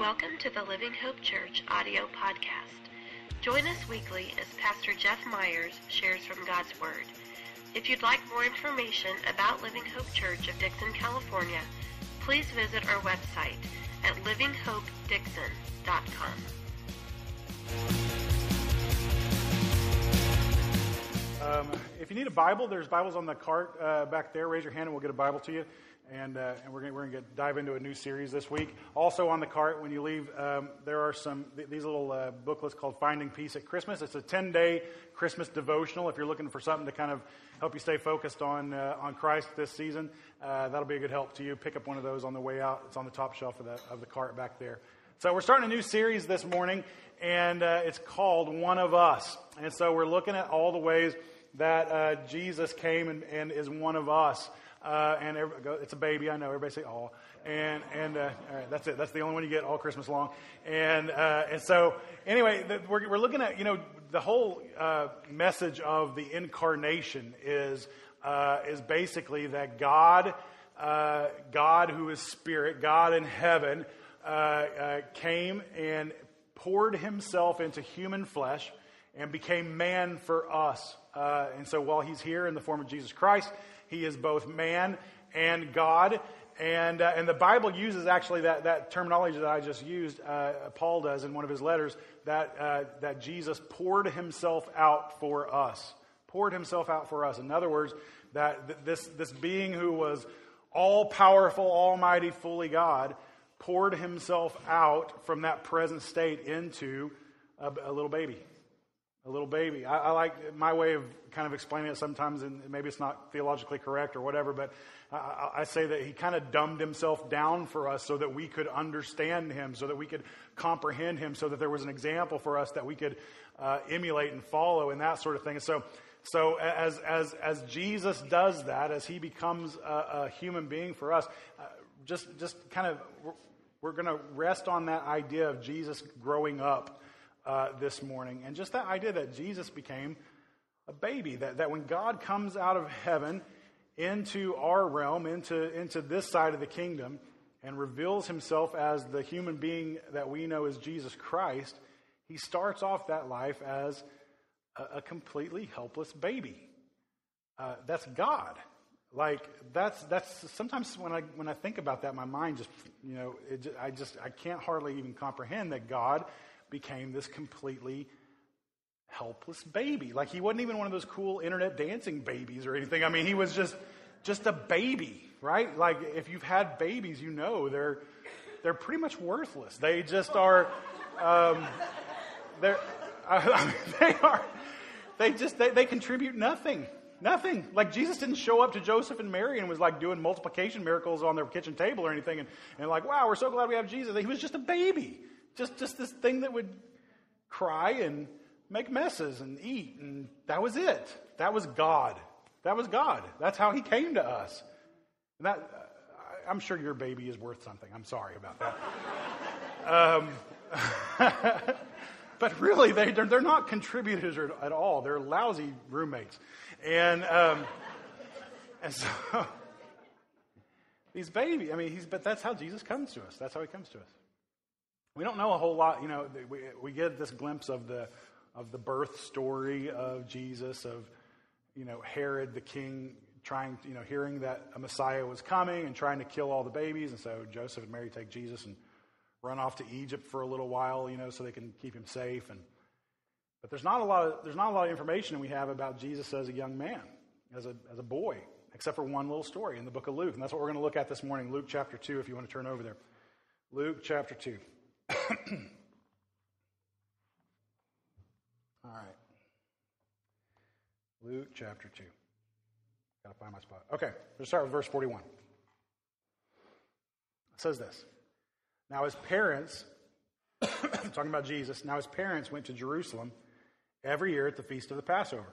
Welcome to the Living Hope Church audio podcast. Join us weekly as Pastor Jeff Myers shares from God's Word. If you'd like more information about Living Hope Church of Dixon, California, please visit our website at livinghopedixon.com. Um, if you need a Bible, there's Bibles on the cart uh, back there. Raise your hand and we'll get a Bible to you. And, uh, and we're going we're to dive into a new series this week. Also on the cart, when you leave, um, there are some th- these little uh, booklets called Finding Peace at Christmas. It's a 10 day Christmas devotional. If you're looking for something to kind of help you stay focused on, uh, on Christ this season, uh, that'll be a good help to you. Pick up one of those on the way out. It's on the top shelf of the, of the cart back there. So we're starting a new series this morning, and uh, it's called One of Us. And so we're looking at all the ways that uh, Jesus came and, and, is one of us. Uh, and it's a baby, I know. Everybody say "oh," and and uh, all right, that's it. That's the only one you get all Christmas long. And uh, and so anyway, the, we're we're looking at you know the whole uh, message of the incarnation is uh, is basically that God God who is spirit, God in heaven, came and poured Himself into human flesh and became man for us. Uh, and so while he's here in the form of Jesus Christ, he is both man and God. And, uh, and the Bible uses actually that, that terminology that I just used, uh, Paul does in one of his letters, that, uh, that Jesus poured himself out for us. Poured himself out for us. In other words, that th- this, this being who was all powerful, almighty, fully God, poured himself out from that present state into a, a little baby a little baby. I, I, like my way of kind of explaining it sometimes, and maybe it's not theologically correct or whatever, but I, I say that he kind of dumbed himself down for us so that we could understand him, so that we could comprehend him, so that there was an example for us that we could uh, emulate and follow, and that sort of thing. And so, so as as as Jesus does that, as he becomes a, a human being for us, uh, just just kind of we're, we're going to rest on that idea of Jesus growing up uh, this morning. And just that idea that Jesus became a baby, that, that when God comes out of heaven into our realm, into, into this side of the kingdom, and reveals himself as the human being that we know as Jesus Christ, he starts off that life as a, a completely helpless baby. Uh, that's God. Like that's that's sometimes when I when I think about that, my mind just you know it, I just I can't hardly even comprehend that God became this completely helpless baby. Like he wasn't even one of those cool internet dancing babies or anything. I mean, he was just just a baby, right? Like if you've had babies, you know they're they're pretty much worthless. They just are. Um, they're I mean, they are. They just they, they contribute nothing. Nothing. Like Jesus didn't show up to Joseph and Mary and was like doing multiplication miracles on their kitchen table or anything and, and like, wow, we're so glad we have Jesus. He was just a baby. Just, just this thing that would cry and make messes and eat. And that was it. That was God. That was God. That's how he came to us. And that, I'm sure your baby is worth something. I'm sorry about that. um, but really, they, they're, they're, not contributors at all. They're lousy roommates. And, um, and so, these babies, I mean, he's, but that's how Jesus comes to us. That's how he comes to us. We don't know a whole lot. You know, we, we get this glimpse of the of the birth story of Jesus, of you know Herod the king trying, you know, hearing that a Messiah was coming and trying to kill all the babies, and so Joseph and Mary take Jesus and run off to Egypt for a little while, you know, so they can keep him safe. And but there's not a lot of there's not a lot of information we have about Jesus as a young man, as a as a boy, except for one little story in the book of Luke, and that's what we're going to look at this morning, Luke chapter two. If you want to turn over there, Luke chapter two. All right. Luke chapter 2. Got to find my spot. Okay, let's start with verse 41. It says this Now his parents, talking about Jesus, now his parents went to Jerusalem every year at the feast of the Passover.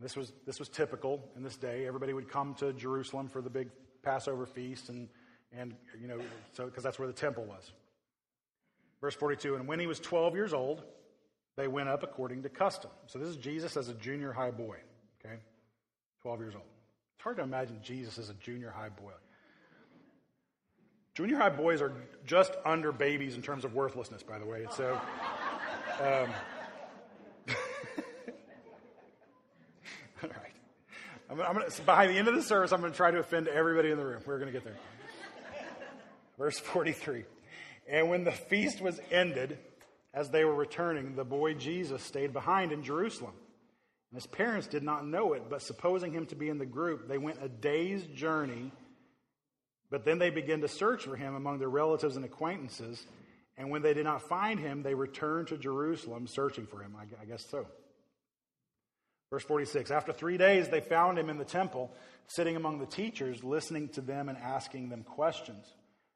This was, this was typical in this day. Everybody would come to Jerusalem for the big Passover feast, and, and you know, so because that's where the temple was. Verse 42 And when he was 12 years old, they went up according to custom. So this is Jesus as a junior high boy, okay? 12 years old. It's hard to imagine Jesus as a junior high boy. Junior high boys are just under babies in terms of worthlessness, by the way. So, um, all right. I'm, gonna, by the end of the service, I'm going to try to offend everybody in the room. We're going to get there. Verse 43. And when the feast was ended, as they were returning, the boy Jesus stayed behind in Jerusalem. And his parents did not know it, but supposing him to be in the group, they went a day's journey but then they began to search for him among their relatives and acquaintances. And when they did not find him, they returned to Jerusalem searching for him. I guess so. Verse 46 After three days, they found him in the temple, sitting among the teachers, listening to them and asking them questions.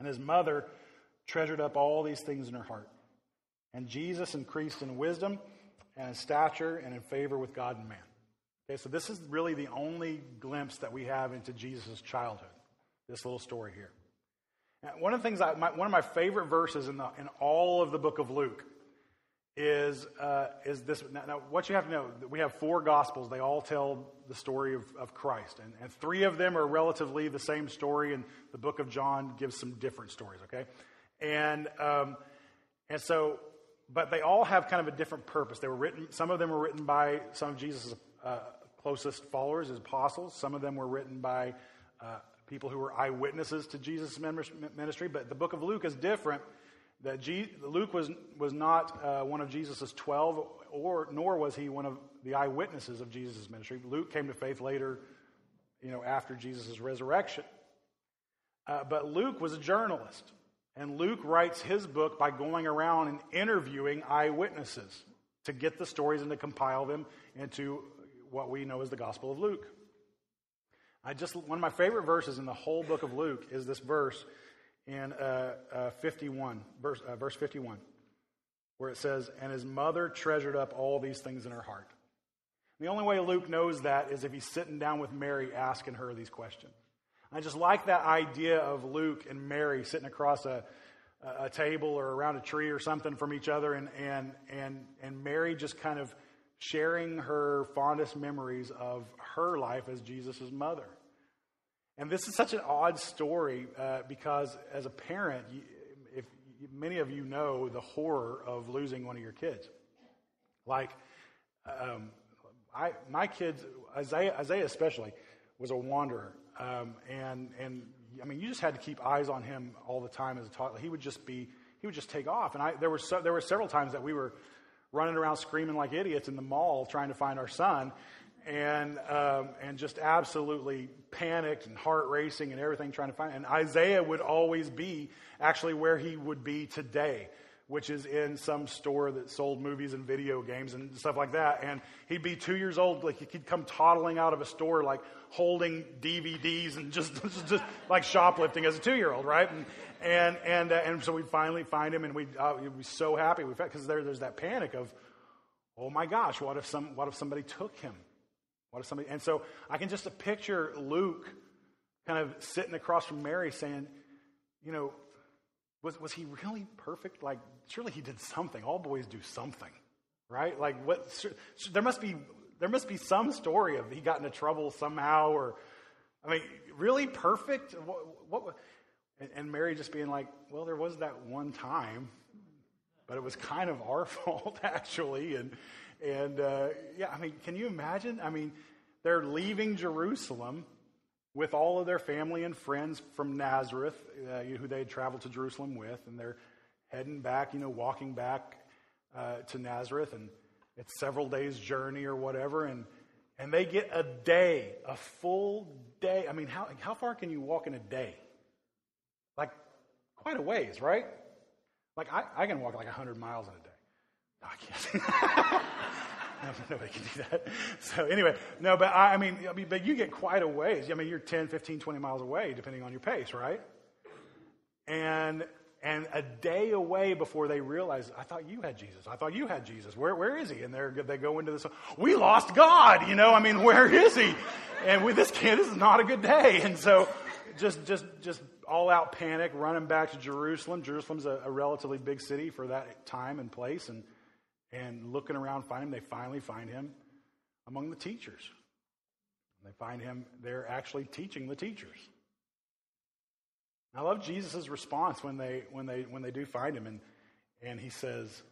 and his mother treasured up all these things in her heart. And Jesus increased in wisdom and in stature and in favor with God and man. Okay, so this is really the only glimpse that we have into Jesus' childhood, this little story here. One of the things, I, my, one of my favorite verses in, the, in all of the book of Luke is, uh, is this. Now, now, what you have to know, we have four gospels. They all tell the story of, of Christ. And, and three of them are relatively the same story, and the book of John gives some different stories, okay? And, um, and so, but they all have kind of a different purpose. They were written, some of them were written by some of Jesus' uh, closest followers, his apostles. Some of them were written by uh, people who were eyewitnesses to Jesus' ministry. But the book of Luke is different. That Luke was, was not uh, one of Jesus' 12, or, nor was he one of the eyewitnesses of Jesus' ministry. Luke came to faith later, you know, after Jesus' resurrection. Uh, but Luke was a journalist. And Luke writes his book by going around and interviewing eyewitnesses to get the stories and to compile them into what we know as the Gospel of Luke. I just one of my favorite verses in the whole book of Luke is this verse in uh, uh, 51, verse, uh, verse 51, where it says, "And his mother treasured up all these things in her heart." The only way Luke knows that is if he's sitting down with Mary asking her these questions. I just like that idea of Luke and Mary sitting across a, a table or around a tree or something from each other, and, and, and, and Mary just kind of sharing her fondest memories of her life as Jesus' mother. And this is such an odd story uh, because, as a parent, if many of you know the horror of losing one of your kids, like um, I, my kids, Isaiah, Isaiah especially, was a wanderer, um, and and I mean, you just had to keep eyes on him all the time as a toddler. He would just be, he would just take off, and I there were so, there were several times that we were running around screaming like idiots in the mall trying to find our son, and um, and just absolutely panicked and heart racing and everything trying to find. And Isaiah would always be actually where he would be today, which is in some store that sold movies and video games and stuff like that. And he'd be two years old, like he'd come toddling out of a store, like holding DVDs and just just, just like shoplifting as a two year old, right? And and and, uh, and so we'd finally find him, and we'd, uh, we'd be so happy because there, there's that panic of, oh my gosh, what if some what if somebody took him? What if somebody? And so I can just picture Luke kind of sitting across from Mary, saying, you know, was was he really perfect? Like surely he did something. All boys do something, right? Like what? There must be there must be some story of he got into trouble somehow, or I mean, really perfect? What, what, and, and Mary just being like, well, there was that one time, but it was kind of our fault, actually. And, and uh, yeah, I mean, can you imagine? I mean, they're leaving Jerusalem with all of their family and friends from Nazareth, uh, who they had traveled to Jerusalem with, and they're heading back, you know, walking back uh, to Nazareth, and it's several days' journey or whatever, and and they get a day, a full day. I mean, how how far can you walk in a day? Like quite a ways, right? Like I, I can walk like 100 miles in a day. No, I can't. nobody can do that. So anyway, no, but I, I, mean, I mean, but you get quite a ways. I mean, you're 10, 15, 20 miles away, depending on your pace, right? And and a day away before they realize, I thought you had Jesus. I thought you had Jesus. Where, where is he? And they they go into this, we lost God, you know, I mean, where is he? And with this kid, this is not a good day. And so just, just, just all out panic, running back to Jerusalem. Jerusalem's a, a relatively big city for that time and place. And, and looking around, find him. They finally find him among the teachers. They find him there actually teaching the teachers. I love Jesus' response when they, when, they, when they do find him, and, and he says,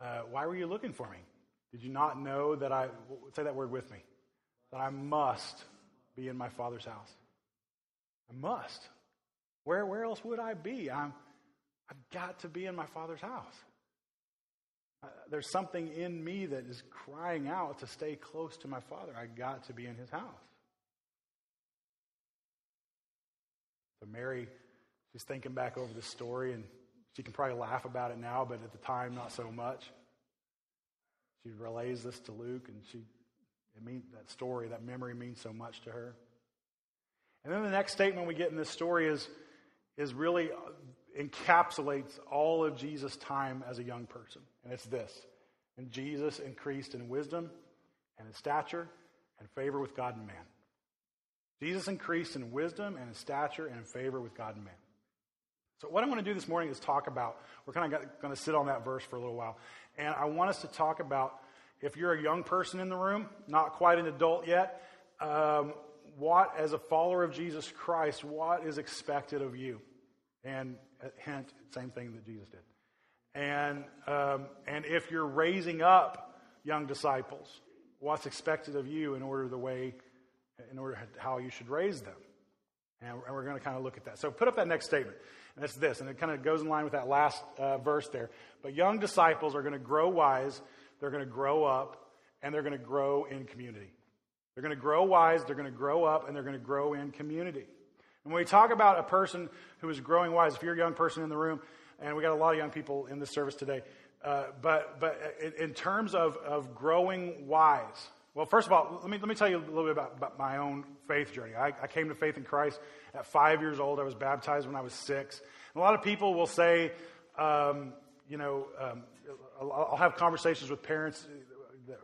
uh, Why were you looking for me? Did you not know that I, say that word with me, that I must be in my Father's house? I must. Where, where else would I be? I'm, I've got to be in my Father's house. Uh, there's something in me that is crying out to stay close to my Father. I got to be in his house. So Mary, she's thinking back over the story, and she can probably laugh about it now, but at the time, not so much. She relays this to Luke, and she, it mean, that story, that memory means so much to her. And then the next statement we get in this story is, is really encapsulates all of Jesus' time as a young person. And it's this. And Jesus increased in wisdom and in stature and favor with God and man. Jesus increased in wisdom and in stature and in favor with God and man. So, what I want to do this morning is talk about, we're kind of going to sit on that verse for a little while. And I want us to talk about if you're a young person in the room, not quite an adult yet, um, what, as a follower of Jesus Christ, what is expected of you? And uh, hint, same thing that Jesus did. And, um, and if you're raising up young disciples, what's expected of you in order the way in order how you should raise them. And we're going to kind of look at that. So put up that next statement. And it's this, and it kind of goes in line with that last uh, verse there. But young disciples are going to grow wise, they're going to grow up, and they're going to grow in community. They're going to grow wise, they're going to grow up, and they're going to grow in community. And when we talk about a person who is growing wise, if you're a young person in the room, and we got a lot of young people in this service today, uh, but, but in, terms of, of growing wise, well, first of all, let me, let me tell you a little bit about, about my own faith journey. I, I, came to faith in Christ at five years old. I was baptized when I was six. And a lot of people will say, um, you know, um, I'll have conversations with parents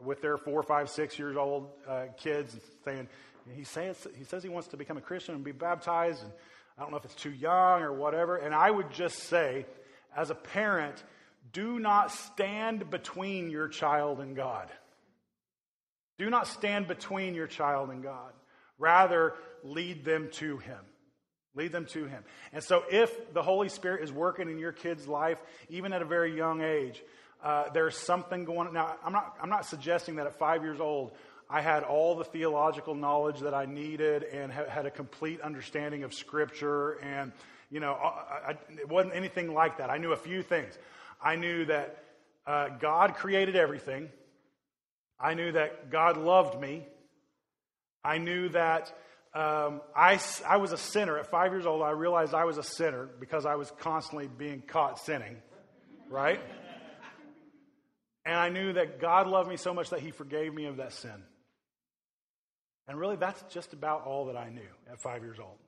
with their four, five, six years old uh, kids saying, he says, he says he wants to become a Christian and be baptized, and I don't know if it's too young or whatever. And I would just say, as a parent, do not stand between your child and God. Do not stand between your child and God. Rather, lead them to Him. Lead them to Him. And so, if the Holy Spirit is working in your kid's life, even at a very young age, uh, there's something going on. Now, I'm not, I'm not suggesting that at five years old, I had all the theological knowledge that I needed and ha- had a complete understanding of Scripture. And, you know, I, I, it wasn't anything like that. I knew a few things. I knew that uh, God created everything. I knew that God loved me. I knew that um, I, I was a sinner. At five years old, I realized I was a sinner because I was constantly being caught sinning, right? And I knew that God loved me so much that He forgave me of that sin. And really, that's just about all that I knew at five years old.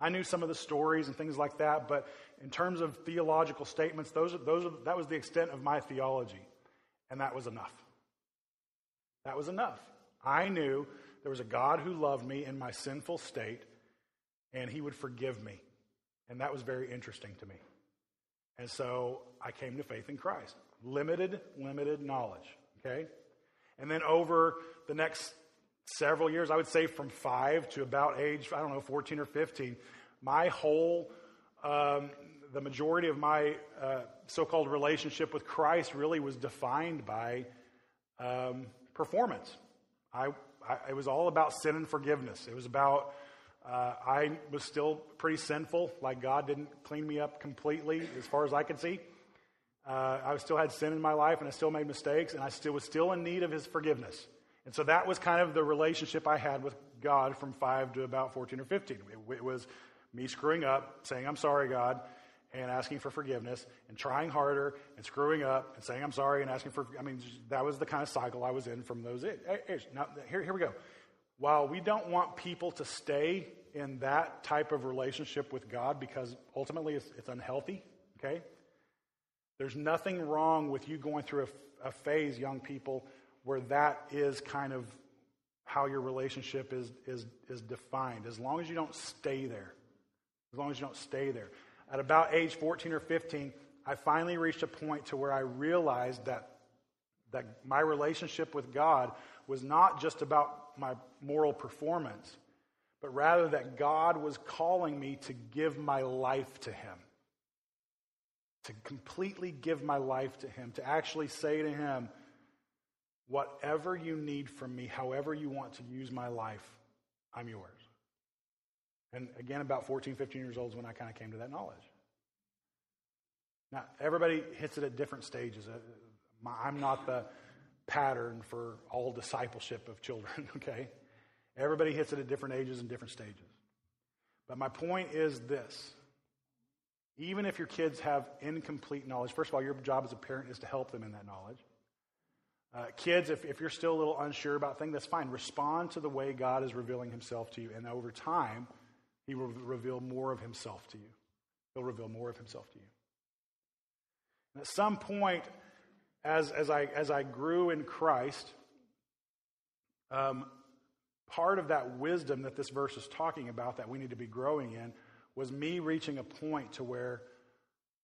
I knew some of the stories and things like that, but in terms of theological statements, those, those, that was the extent of my theology, and that was enough. That was enough. I knew there was a God who loved me in my sinful state, and he would forgive me. And that was very interesting to me. And so I came to faith in Christ. Limited, limited knowledge. Okay? And then over the next several years, I would say from five to about age, I don't know, 14 or 15, my whole, um, the majority of my uh, so called relationship with Christ really was defined by um, performance. I, I, it was all about sin and forgiveness. It was about, uh, I was still pretty sinful, like God didn't clean me up completely as far as I could see. Uh, I still had sin in my life and I still made mistakes and I still was still in need of his forgiveness. And so that was kind of the relationship I had with God from 5 to about 14 or 15. It, it was me screwing up, saying, I'm sorry, God, and asking for forgiveness and trying harder and screwing up and saying I'm sorry and asking for I mean that was the kind of cycle I was in from those age. Now here, here we go. While we don't want people to stay in that type of relationship with God because ultimately it's, it's unhealthy, okay? There's nothing wrong with you going through a, a phase, young people, where that is kind of how your relationship is, is, is defined, as long as you don't stay there. As long as you don't stay there. At about age 14 or 15, I finally reached a point to where I realized that, that my relationship with God was not just about my moral performance, but rather that God was calling me to give my life to Him. To completely give my life to Him, to actually say to Him, whatever you need from me, however you want to use my life, I'm yours. And again, about 14, 15 years old is when I kind of came to that knowledge. Now, everybody hits it at different stages. Uh, I'm not the pattern for all discipleship of children, okay? Everybody hits it at different ages and different stages. But my point is this even if your kids have incomplete knowledge, first of all, your job as a parent is to help them in that knowledge. Uh, kids, if, if you're still a little unsure about things, that's fine. Respond to the way God is revealing himself to you. And over time, he will reveal more of himself to you. He'll reveal more of himself to you. And at some point, as, as, I, as I grew in Christ, um, part of that wisdom that this verse is talking about that we need to be growing in was me reaching a point to where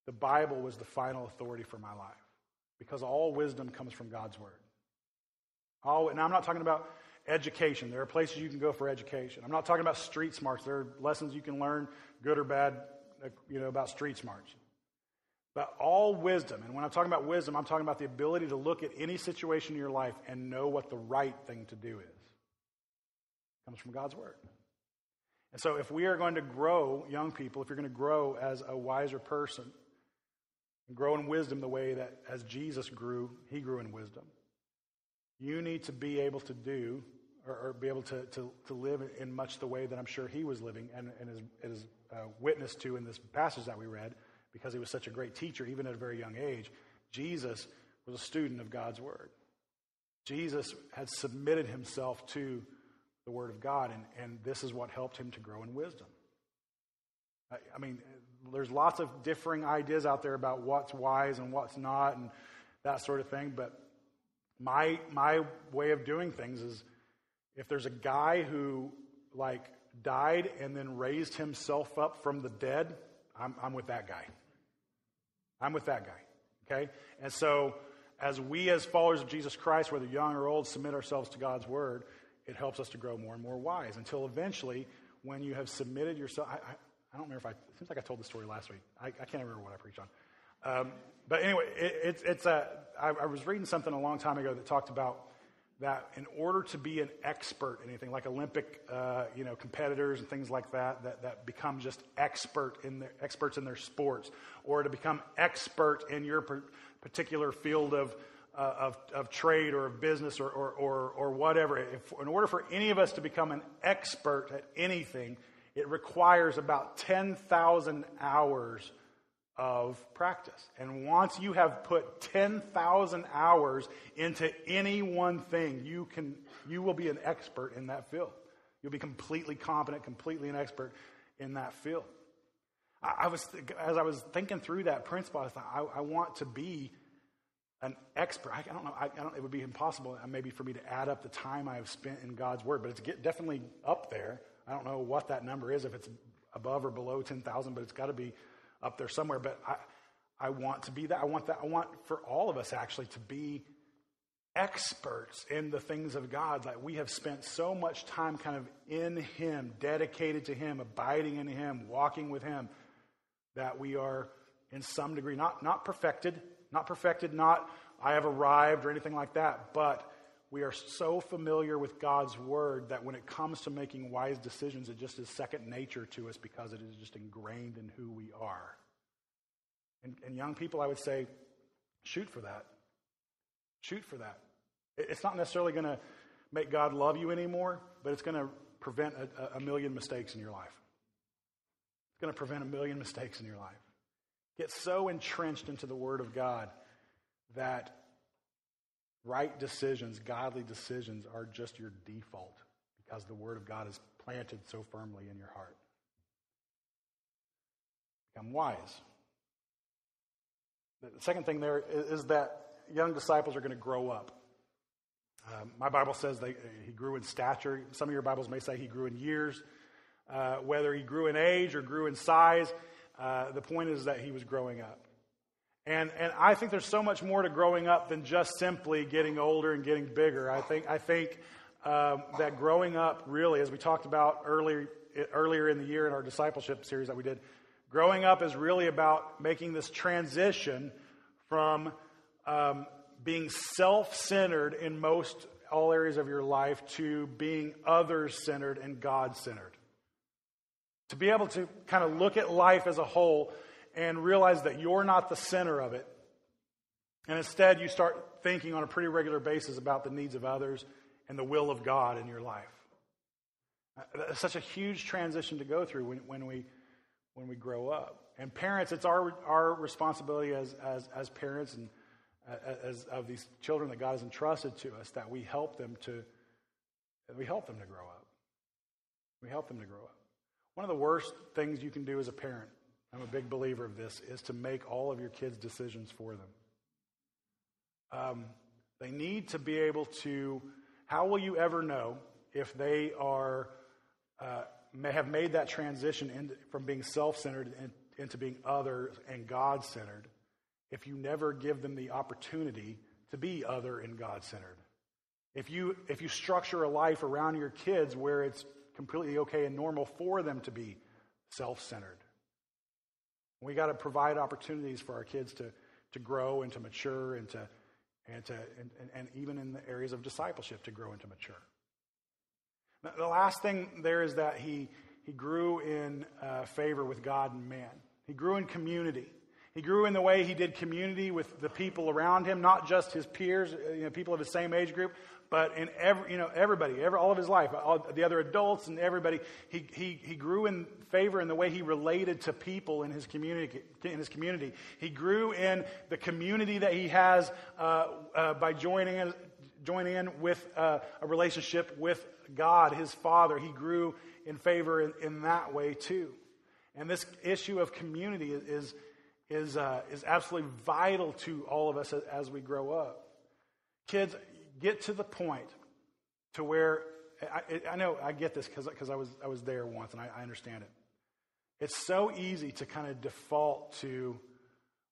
the Bible was the final authority for my life. Because all wisdom comes from God's Word. All, and I'm not talking about education. There are places you can go for education. I'm not talking about street smarts. There are lessons you can learn, good or bad, uh, you know, about street smarts. But all wisdom, and when I'm talking about wisdom, I'm talking about the ability to look at any situation in your life and know what the right thing to do is. It comes from God's Word. And so, if we are going to grow, young people, if you're going to grow as a wiser person, and grow in wisdom the way that as Jesus grew, he grew in wisdom, you need to be able to do or, or be able to, to, to, live in much the way that I'm sure he was living and, and is, is uh, witnessed to in this passage that we read because he was such a great teacher, even at a very young age. Jesus was a student of God's Word. Jesus had submitted himself to the Word of God, and, and this is what helped him to grow in wisdom. I, I mean, there's lots of differing ideas out there about what's wise and what's not, and that sort of thing, but my, my way of doing things is if there's a guy who, like, died and then raised himself up from the dead, I'm, I'm with that guy. I'm with that guy. Okay? And so, as we, as followers of Jesus Christ, whether young or old, submit ourselves to God's word, it helps us to grow more and more wise until eventually, when you have submitted yourself, I, I, don't remember if I, seems like I told the story last week. I, I can't remember what I preached on. Um, but anyway, it, it's, it's a, I, I was reading something a long time ago that talked about that in order to be an expert in anything like Olympic, uh, you know, competitors and things like that, that, that become just expert in their, experts in their sports, or to become expert in your particular field of, uh, of, of, trade or of business or, or, or, or whatever. If, in order for any of us to become an expert at anything, it requires about 10,000 hours of practice. And once you have put 10,000 hours into any one thing, you, can, you will be an expert in that field. You'll be completely competent, completely an expert in that field. I, was, as I was thinking through that principle, I thought, I, I want to be an expert. I, I don't know. I, don't, it would be impossible uh, maybe for me to add up the time I have spent in God's Word, but it's get, definitely up there. I don't know what that number is, if it's above or below 10,000, but it's got to be up there somewhere. But I, I want to be that. I want that. I want for all of us actually to be experts in the things of God. Like we have spent so much time kind of in Him, dedicated to Him, abiding in Him, walking with Him, that we are in some degree not, not perfected, not perfected, not I have arrived or anything like that, but we are so familiar with God's word that when it comes to making wise decisions, it just is second nature to us because it is just ingrained in who we are. And, and young people, I would say, shoot for that. Shoot for that. It's not necessarily going to make God love you anymore, but it's going to prevent a, a million mistakes in your life. It's going to prevent a million mistakes in your life. Get so entrenched into the Word of God that right decisions, godly decisions, are just your default because the Word of God is planted so firmly in your heart. Become wise. The second thing there is that young disciples are going to grow up. Um, my Bible says they, he grew in stature. Some of your Bibles may say he grew in years. Uh, whether he grew in age or grew in size, uh, the point is that he was growing up. And, and I think there's so much more to growing up than just simply getting older and getting bigger. I think, I think um, that growing up, really, as we talked about earlier, earlier in the year in our discipleship series that we did, growing up is really about making this transition from um, being self centered in most all areas of your life to being others centered and God centered. To be able to kind of look at life as a whole and realize that you're not the center of it. And instead, you start thinking on a pretty regular basis about the needs of others and the will of God in your life. It's such a huge transition to go through when, when, we, when we grow up. And parents, it's our, our responsibility as, as, as parents and as, of these children that God has entrusted to us that we help them to we help them to grow up. We help them to grow up. One of the worst things you can do as a parent, I'm a big believer of this, is to make all of your kids' decisions for them. Um, they need to be able to. How will you ever know if they are uh, may have made that transition in, from being self-centered into being other and God-centered if you never give them the opportunity to be other and God-centered? If you if you structure a life around your kids where it's completely okay and normal for them to be self centered. We got to provide opportunities for our kids to, to grow and to mature and to, and, to and, and even in the areas of discipleship to grow and to mature. The last thing there is that he, he grew in uh, favor with God and man. He grew in community. He grew in the way he did community with the people around him, not just his peers, you know, people of his same age group, but in every, you know, everybody, every, all of his life, all, the other adults and everybody, he, he, he grew in favor in the way he related to people in his community. In his community, he grew in the community that he has uh, uh, by joining in, joining in with uh, a relationship with God, his Father. He grew in favor in, in that way too. And this issue of community is is uh, is absolutely vital to all of us as, as we grow up. Kids, get to the point to where I, I know I get this because I was, I was there once and I, I understand it. It's so easy to kind of default to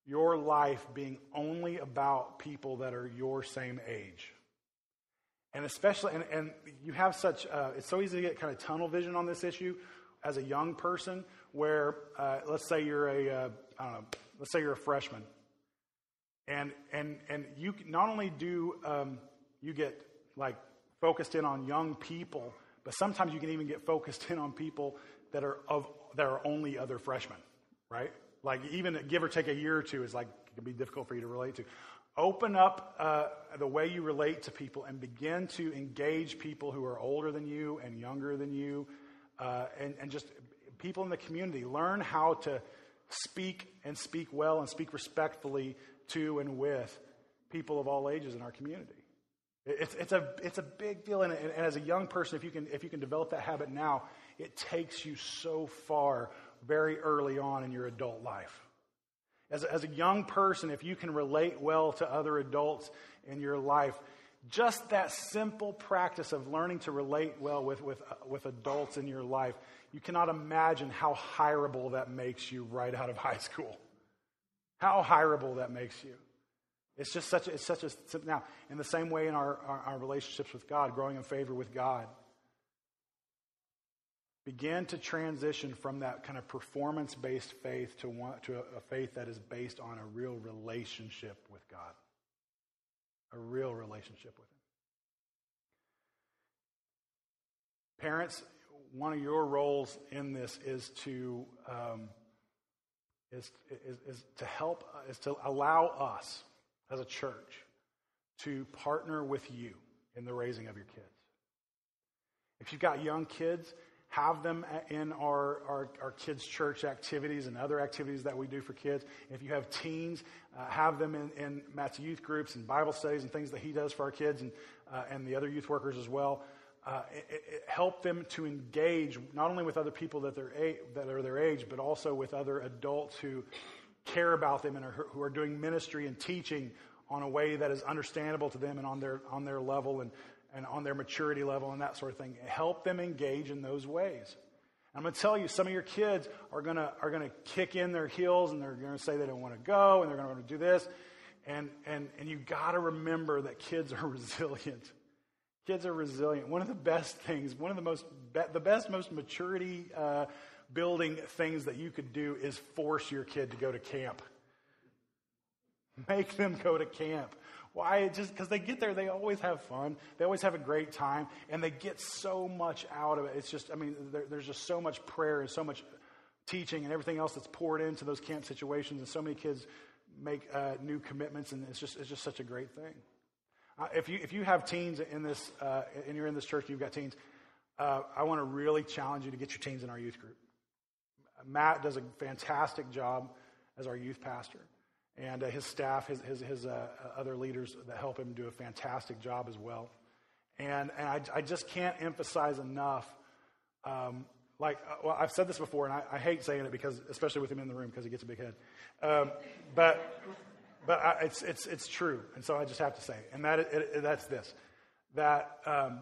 your life being only about people that are your same age. And especially, and, and you have such, uh, it's so easy to get kind of tunnel vision on this issue as a young person where, uh, let's say you're a, uh, I don't know, let's say you're a freshman. And, and, and you not only do um, you get like focused in on young people, but sometimes you can even get focused in on people that are of that are only other freshmen, right? Like even give or take a year or two is like it can be difficult for you to relate to. Open up uh, the way you relate to people and begin to engage people who are older than you and younger than you, uh, and, and just people in the community. Learn how to speak and speak well and speak respectfully to and with people of all ages in our community. It's, it's, a, it's a big deal. And, and, as a young person, if you, can, if you can develop that habit now, it takes you so far very early on in your adult life. As a, as a young person, if you can relate well to other adults in your life, just that simple practice of learning to relate well with, with, uh, with adults in your life, you cannot imagine how hireable that makes you right out of high school. How hireable that makes you. It's just such a, it's such a, now, in the same way in our, our, our relationships with God, growing in favor with God, begin to transition from that kind of performance based faith to, one, to a, a faith that is based on a real relationship with God. A real relationship with Him. Parents, one of your roles in this is to um, is, is, is to help is to allow us as a church to partner with you in the raising of your kids. If you've got young kids, have them in our, our, our, kids' church activities and other activities that we do for kids. If you have teens, uh, have them in, in, Matt's youth groups and Bible studies and things that he does for our kids and, uh, and the other youth workers as well. uh, it, it help them to engage not only with other people that, they're a, that are their age, but also with other adults who care about them and are, who are doing ministry and teaching on a way that is understandable to them and on their, on their level and, and on their maturity level and that sort of thing. Help them engage in those ways. I'm going to tell you, some of your kids are going to, are going to kick in their heels and they're going to say they don't want to go and they're going to want to do this. And, and, and you got to remember that kids are resilient. Kids are resilient. One of the best things, one of the most, the best, most maturity uh, building things that you could do is force your kid to go to camp. Make them go to camp. Why? Just because they get there, they always have fun. They always have a great time, and they get so much out of it. It's just, I mean, there, there's just so much prayer and so much teaching and everything else that's poured into those camp situations, and so many kids make uh, new commitments, and it's just, it's just such a great thing. Uh, if, you, if you have teens in this, uh, and you're in this church, you've got teens, uh, I want to really challenge you to get your teens in our youth group. Matt does a fantastic job as our youth pastor and uh, his staff, his, his, his uh, other leaders that help him do a fantastic job as well. And, and I, I just can't emphasize enough. Um, like, uh, well, I've said this before, and I, I, hate saying it because, especially with him in the room, because he gets a big head. Um, but, but I, it's, it's, it's true, and so I just have to say, and that it, it, that's this: that um,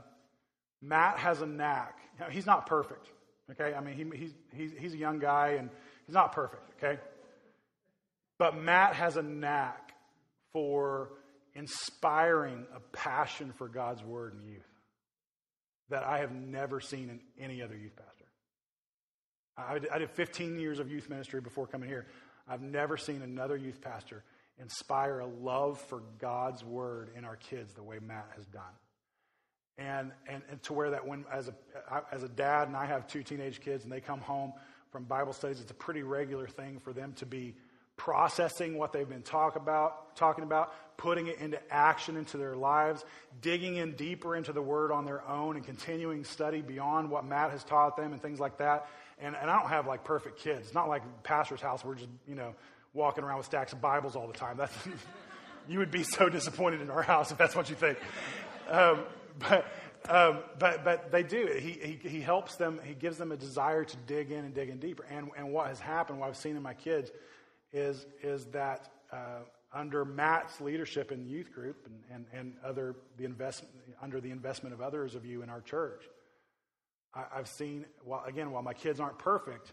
Matt has a knack. Know, he's not perfect, okay? I mean, he, he's, he's, he's a young guy, and he's not perfect, okay? But Matt has a knack for inspiring a passion for God's word in youth that I have never seen in any other youth pastor. I did 15 years of youth ministry before coming here. I've never seen another youth pastor inspire a love for God's word in our kids the way Matt has done. And, and, and to where that when, as a, as a dad, and I have two teenage kids, and they come home from Bible studies, it's a pretty regular thing for them to be processing what they've been talk about, talking about, putting it into action into their lives, digging in deeper into the Word on their own, and continuing study beyond what Matt has taught them and things like that. And, and I don't have like perfect kids. It's not like pastor's house. We're just, you know, walking around with stacks of Bibles all the time. That's, you would be so disappointed in our house if that's what you think. Um, but, um, but, but they do. He, he, he helps them, he gives them a desire to dig in and dig in deeper. And, and what has happened, what I've seen in my kids, is, is that uh, under Matt's leadership in the youth group and, and, and other, the investment, under the investment of others of you in our church, I, I've seen, well, again, while my kids aren't perfect,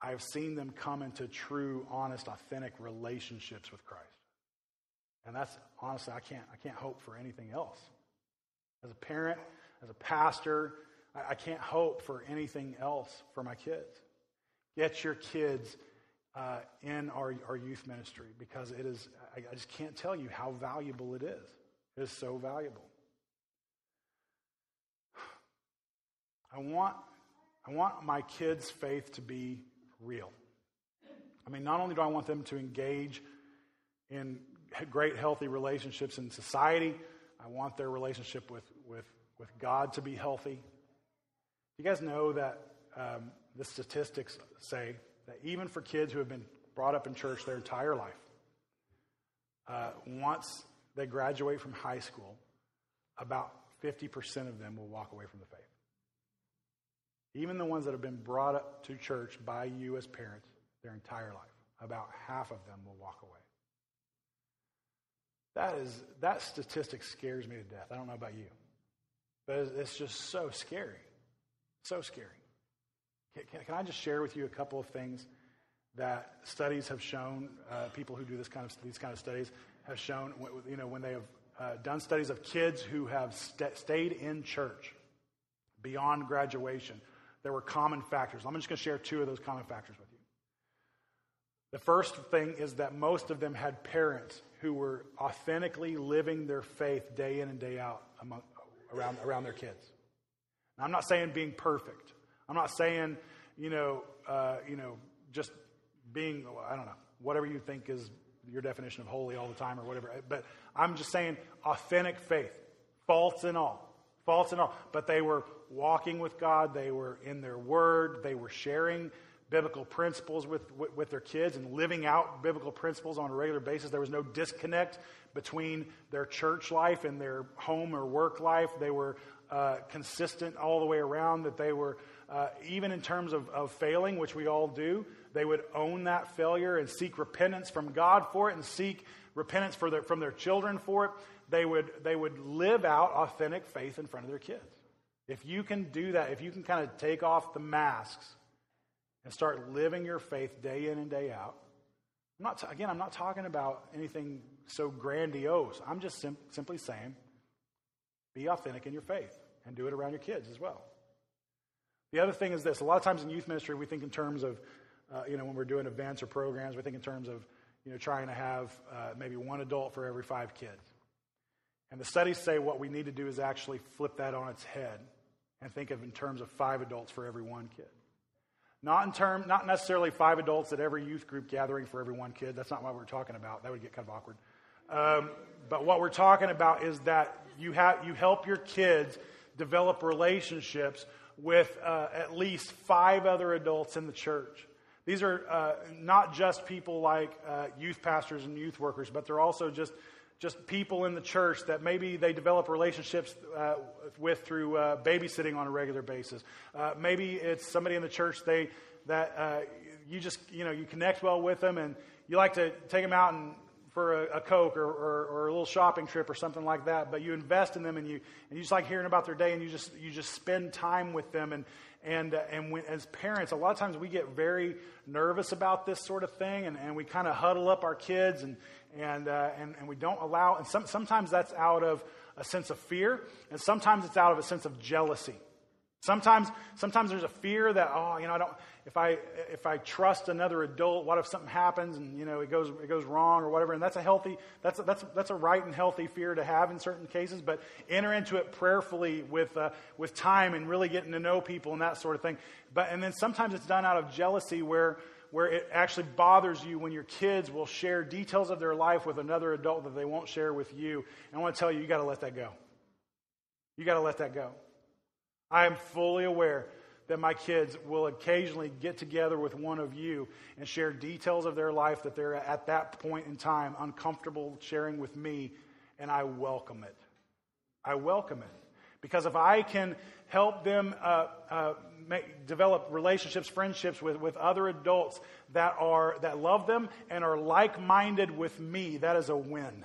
I've seen them come into true, honest, authentic relationships with Christ. And that's honestly, I can't, I can't hope for anything else. As a parent, as a pastor, I, can't hope for anything else for my kids. Get your kids uh, in our, our youth ministry because it is, I, I just can't tell you how valuable it is. It is so valuable. I want, I want my kids' faith to be real. I mean, not only do I want them to engage in great, healthy relationships in society, I want their relationship with, with, with God to be healthy. You guys know that um, the statistics say that even for kids who have been brought up in church their entire life, uh, once they graduate from high school, about 50% of them will walk away from the faith. Even the ones that have been brought up to church by you as parents their entire life, about half of them will walk away. That is that statistic scares me to death. I don't know about you, but it's just so scary, so scary. Can, can I just share with you a couple of things that studies have shown? Uh, people who do this kind of these kind of studies have shown. You know, when they have uh, done studies of kids who have st- stayed in church beyond graduation, there were common factors. I'm just going to share two of those common factors with you. The first thing is that most of them had parents who were authentically living their faith day in and day out among, around, around their kids. Now, I'm not saying being perfect. I'm not saying, you know, uh, you know, just being, I don't know, whatever you think is your definition of holy all the time or whatever. But I'm just saying authentic faith, faults and all, faults and all. But they were walking with God. They were in their word. They were sharing biblical principles with, with, with, their kids and living out biblical principles on a regular basis. There was no disconnect between their church life and their home or work life. They were uh, consistent all the way around, that they were, uh, even in terms of, of failing, which we all do, they would own that failure and seek repentance from God for it and seek repentance for their, from their children for it. They would, they would live out authentic faith in front of their kids. If you can do that, if you can kind of take off the masks and start living your faith day in and day out, I'm not, again, I'm not talking about anything so grandiose. I'm just sim- simply saying be authentic in your faith and do it around your kids as well. The other thing is this a lot of times in youth ministry, we think in terms of, uh, you know, when we're doing events or programs, we think in terms of, you know, trying to have uh, maybe one adult for every five kids. And the studies say what we need to do is actually flip that on its head and think of in terms of five adults for every one kid. Not in term, not necessarily five adults at every youth group gathering for every one kid. That's not what we're talking about. That would get kind of awkward. Um, but what we're talking about is that you have you help your kids develop relationships with uh, at least five other adults in the church. These are uh, not just people like uh, youth pastors and youth workers, but they're also just just people in the church that maybe they develop relationships uh, with through uh, babysitting on a regular basis. Uh, maybe it's somebody in the church they that uh, you just you know you connect well with them and you like to take them out and for a, a Coke or, or, or, a little shopping trip or something like that. But you invest in them and you and you just like hearing about their day and you just you just spend time with them and and uh, and when, as parents, a lot of times we get very nervous about this sort of thing and, and we kind of huddle up our kids and and, uh, and, and we don't allow, and some, sometimes that's out of a sense of fear, and sometimes it's out of a sense of jealousy. Sometimes, sometimes there's a fear that, oh, you know, I don't, if I, if I trust another adult, what if something happens and, you know, it goes, it goes wrong or whatever? And that's a healthy, that's a, that's, that's a right and healthy fear to have in certain cases, but enter into it prayerfully with, uh, with time and really getting to know people and that sort of thing. But, and then sometimes it's done out of jealousy where, where it actually bothers you when your kids will share details of their life with another adult that they won't share with you. And I want to tell you, you got to let that go. You got to let that go. I am fully aware that my kids will occasionally get together with one of you and share details of their life that they're at that point in time uncomfortable sharing with me, and I welcome it. I welcome it. Because if I can help them uh, uh, make, develop relationships, friendships with, with other adults that, are, that love them and are like minded with me, that is a win.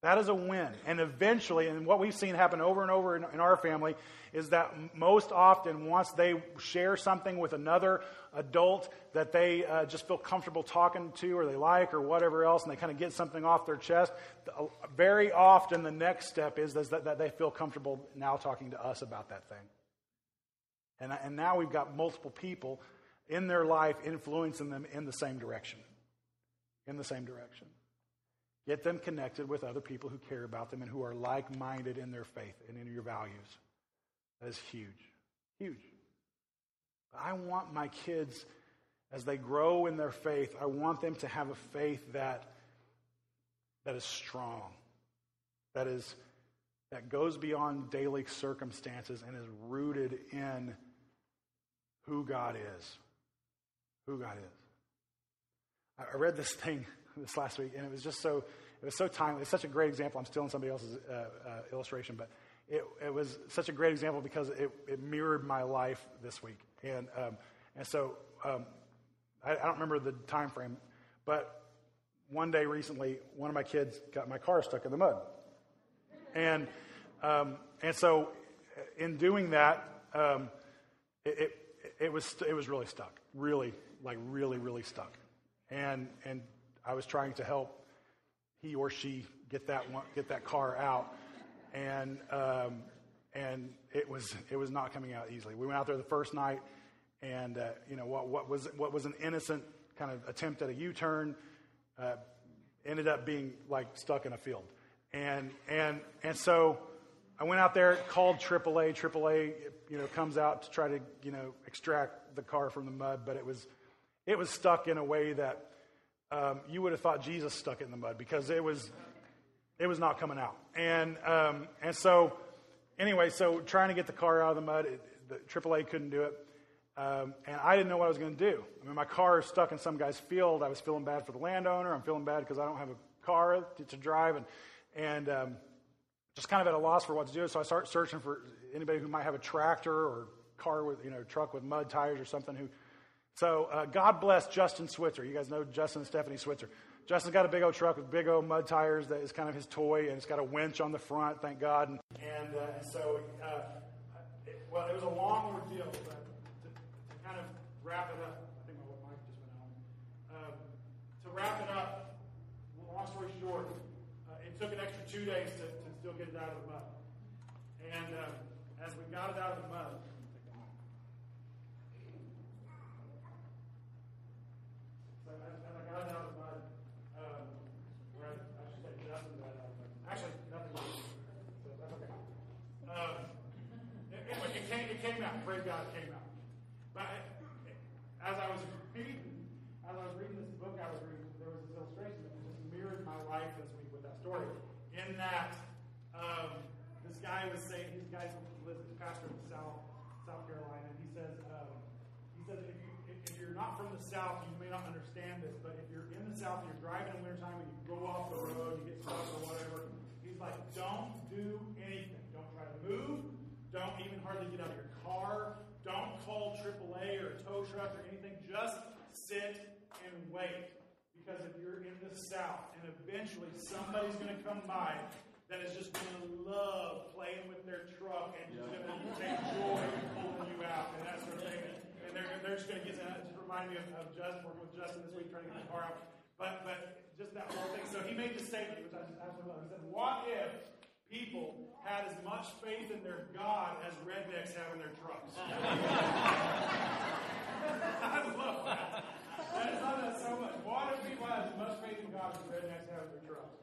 That is a win. And eventually, and what we've seen happen over and over in, in, our family is that most often, once they share something with another adult that they uh, just feel comfortable talking to or they like or whatever else, and they kind of get something off their chest, very often the next step is, is that, that they feel comfortable now talking to us about that thing. And, and now we've got multiple people in their life influencing them in the same direction. In the same direction. Get them connected with other people who care about them and who are like minded in their faith and in your values. That is huge. Huge. I want my kids, as they grow in their faith, I want them to have a faith that, that is strong, that is that goes beyond daily circumstances and is rooted in who God is. Who God is. I read this thing this last week, and it was just so it was so timely. It's such a great example. I'm stealing somebody else's uh, uh, illustration, but it, it, was such a great example because it, it mirrored my life this week. And um, and so um, I, I, don't remember the time frame, but one day recently, one of my kids got my car stuck in the mud, and um, and so in doing that, um, it, it was it was really stuck, really like really really stuck, and and I was trying to help he or she get that one, get that car out, and um, and it was it was not coming out easily. We went out there the first night, and uh, you know what what was what was an innocent kind of attempt at a U turn uh, ended up being like stuck in a field, and and and so I went out there, called AAA. AAA, you know, comes out to try to, you know, extract the car from the mud, but it was, it was stuck in a way that um, you would have thought Jesus stuck it in the mud because it was, it was not coming out. And um, and so, anyway, so trying to get the car out of the mud, it, the AAA couldn't do it. Um, and I didn't know what I was going to do. I mean, my car is stuck in some guy's field. I was feeling bad for the landowner. I'm feeling bad because I don't have a car to, to drive, and and um, just kind of at a loss for what to do. So I start searching for anybody who might have a tractor or car with, you know, truck with mud tires or something who. So uh, God bless Justin Switzer. You guys know Justin and Stephanie Switzer. Justin's got a big old truck with big old mud tires that is kind of his toy, and it's got a winch on the front, thank God. And, and, uh, so, uh, it, well, it was a long ordeal, but to, to kind of wrap it up, I think my mic just went out. Um, to wrap it up, long story short, uh, it took an extra two days to, to still get it out of the mud. And um, as we got it out of the mud, so as, as I got it out of the mud, um, where I, I should say Justin got it out of the mud. Actually, nothing. So that's okay. Um, anyway, it came, it came out. Praise God, it came out. But as I was reading, as I was reading this book, I was reading, there was this illustration that just mirrored my life this week with that story. In that, um, this guy was saying, this guy lives pastor in South South Carolina, and he says, um, he says if, you, if you're not from the South, you may not understand this, but if you're in the South and you're driving in wintertime and you go off the road, you get stuck or whatever, he's like, don't do anything. Don't try to move. Don't even hardly get out of your car. Don't call AAA or a tow truck or anything. Just sit and wait. Because if you're in the South and eventually somebody's going to come by that is just going to love playing with their truck and just going to take joy in pulling you out and that sort of thing. And they're, they're just going to get that. Just remind me of, of Justin, working with Justin this week, trying to get the car out. But, but just that whole thing. So he made this statement, which I just absolutely love. He said, What if people had as much faith in their God as rednecks have in their trucks? I love that. I just love that so much. Do people have as much faith in God as rednecks have in their trucks?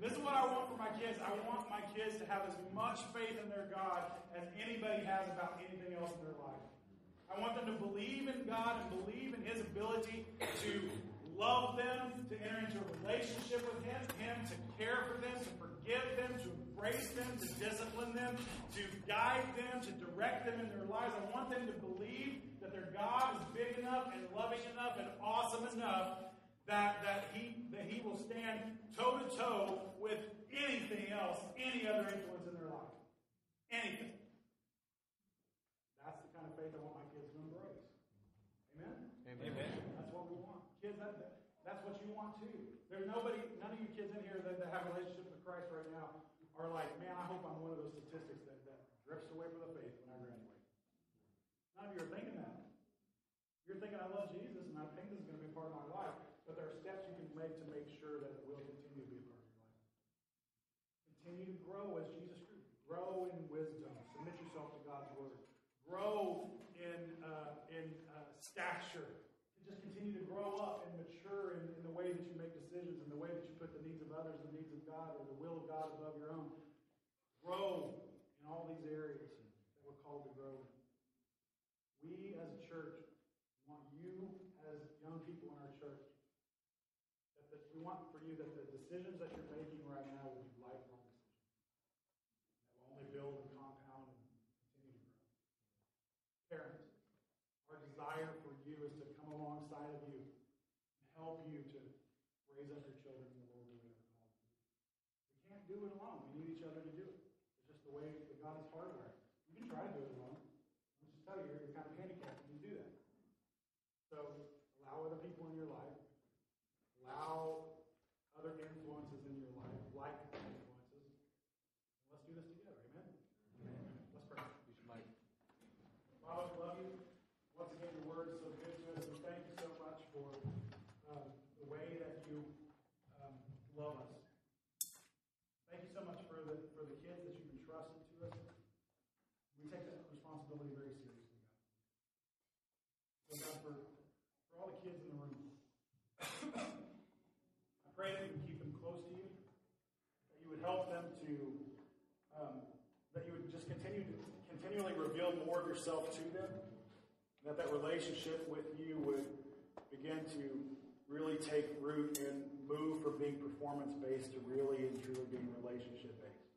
This is what I want for my kids. I want my kids to have as much faith in their God as anybody has about anything else in their life. I want them to believe in God and believe in His ability to love them, to enter into a relationship with Him, Him to care for them, to forgive them, to embrace them, to discipline them, to guide them, to direct them in their lives. I want them to believe that their God is big enough and loving enough and awesome enough that, that, he, that he will stand toe to toe with anything else, any other influence in their life. Anything. That's the kind of faith I want my kids to embrace. Amen? Amen. That's what we want. Kids, that, that, that's what you want too. There's nobody, none of you kids in here that, that have a relationship with Christ right now are like, man, I hope I'm one of those statistics that, that drifts away from the faith when I graduate. None of you are thinking that. You're thinking, I love Jesus and I think this is going to be part of my life. But there are steps you can make to make sure that it will continue to be a part of your life. Continue to grow as Jesus grew. Grow in wisdom. Submit yourself to God's word. Grow in uh, in uh, stature. Just continue to grow up and mature in, in the way that you make decisions, in the way that you put the needs of others, and the needs of God, or the will of God above your own. Grow in all these areas that we're called to grow. We as a church want you as young people in our church. That we want for you that the decisions that you're making right now will be lifelong decisions that will only build and compound and continue to grow. Parents, our desire for you is to come alongside of you and help you to raise up your children in the Lord the way that we're called to. We can't do it alone. We need each other to do it. It's just the way that God is hardwired. You can try to do it alone. I'll just tell you, you're kind of handicapped when you do that. So allow other people in your life Allow other influences in your life, like influences. And let's do this together. Amen? Amen. Let's pray. Father, we love you. Once again, your word is so good to us. We thank you so much for um, the way that you um, love us. Thank you so much for the, for the kids that you've entrusted to us. We take that responsibility very seriously, God. So, God, for, for all the kids in the room, I pray that you would keep them close to you, that you would help them to, um, that you would just continue to continually reveal more of yourself to them, that that relationship with you would begin to really take root and move from being performance based to really and truly being relationship based.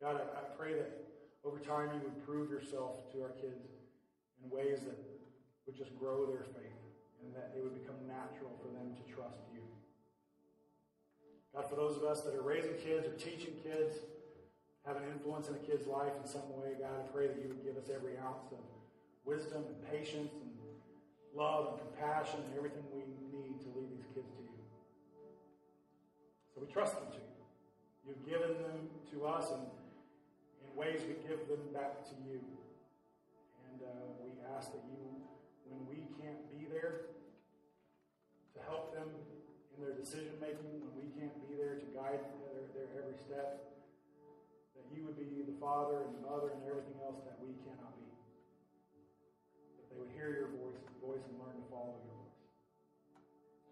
God, I, I pray that over time you would prove yourself to our kids in ways that would just grow their faith and that it would become natural for them to trust you. God, for those of us that are raising kids or teaching kids, have an influence in a kid's life in some way, God, I pray that you would give us every ounce of wisdom and patience and love and compassion and everything we need to lead these kids to you. So we trust them to you. You've given them to us, and in ways we give them back to you. And uh, we ask that you, when we can't be there to help them in their decision making, when we can't be there to guide their, their every step, that you would be the father and the mother and everything else that we cannot be. That they would hear your voice, voice and learn to follow your voice.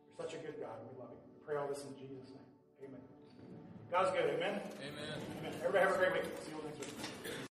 You're such a good God, we love you. We pray all this in Jesus' name. Amen. God's good. Amen. Amen. Amen. Everybody have a great week. See you next week.